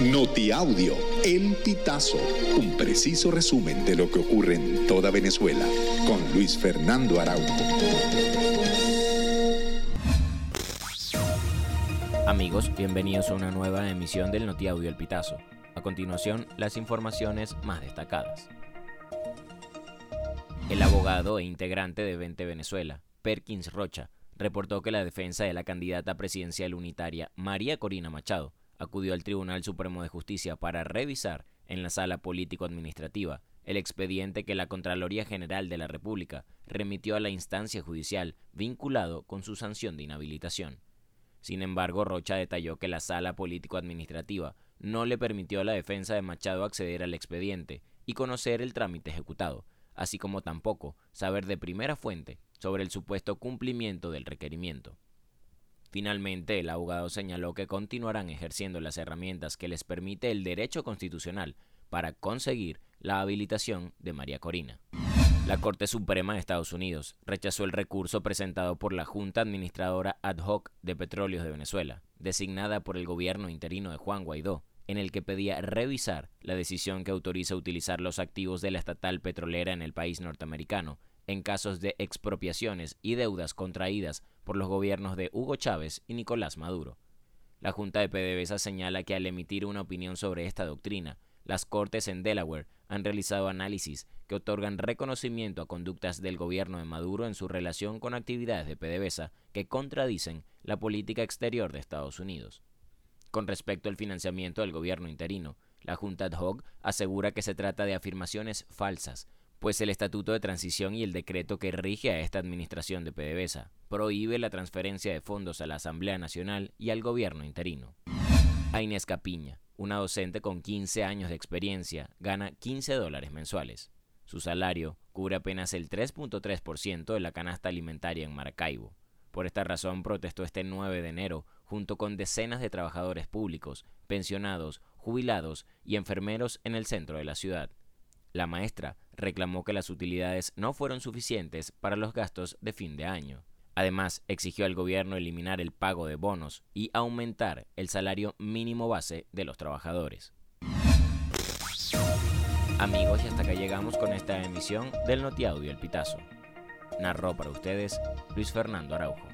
Notiaudio, El Pitazo, un preciso resumen de lo que ocurre en toda Venezuela, con Luis Fernando Araújo. Amigos, bienvenidos a una nueva emisión del Notiaudio El Pitazo. A continuación, las informaciones más destacadas. El abogado e integrante de Vente Venezuela, Perkins Rocha, reportó que la defensa de la candidata presidencial unitaria María Corina Machado acudió al Tribunal Supremo de Justicia para revisar en la sala político-administrativa el expediente que la Contraloría General de la República remitió a la instancia judicial vinculado con su sanción de inhabilitación. Sin embargo, Rocha detalló que la sala político-administrativa no le permitió a la defensa de Machado acceder al expediente y conocer el trámite ejecutado, así como tampoco saber de primera fuente sobre el supuesto cumplimiento del requerimiento. Finalmente, el abogado señaló que continuarán ejerciendo las herramientas que les permite el derecho constitucional para conseguir la habilitación de María Corina. La Corte Suprema de Estados Unidos rechazó el recurso presentado por la Junta Administradora Ad hoc de Petróleos de Venezuela, designada por el gobierno interino de Juan Guaidó, en el que pedía revisar la decisión que autoriza utilizar los activos de la estatal petrolera en el país norteamericano en casos de expropiaciones y deudas contraídas por los gobiernos de Hugo Chávez y Nicolás Maduro. La Junta de PDVSA señala que al emitir una opinión sobre esta doctrina, las Cortes en Delaware han realizado análisis que otorgan reconocimiento a conductas del gobierno de Maduro en su relación con actividades de PDVSA que contradicen la política exterior de Estados Unidos. Con respecto al financiamiento del gobierno interino, la Junta ad hoc asegura que se trata de afirmaciones falsas, pues el Estatuto de Transición y el decreto que rige a esta administración de PDVSA prohíbe la transferencia de fondos a la Asamblea Nacional y al gobierno interino. A Inés Capiña, una docente con 15 años de experiencia, gana 15 dólares mensuales. Su salario cubre apenas el 3.3% de la canasta alimentaria en Maracaibo. Por esta razón protestó este 9 de enero junto con decenas de trabajadores públicos, pensionados, jubilados y enfermeros en el centro de la ciudad. La maestra reclamó que las utilidades no fueron suficientes para los gastos de fin de año. Además, exigió al gobierno eliminar el pago de bonos y aumentar el salario mínimo base de los trabajadores. Amigos, y hasta acá llegamos con esta emisión del Notiaudio El Pitazo. Narró para ustedes Luis Fernando Araujo.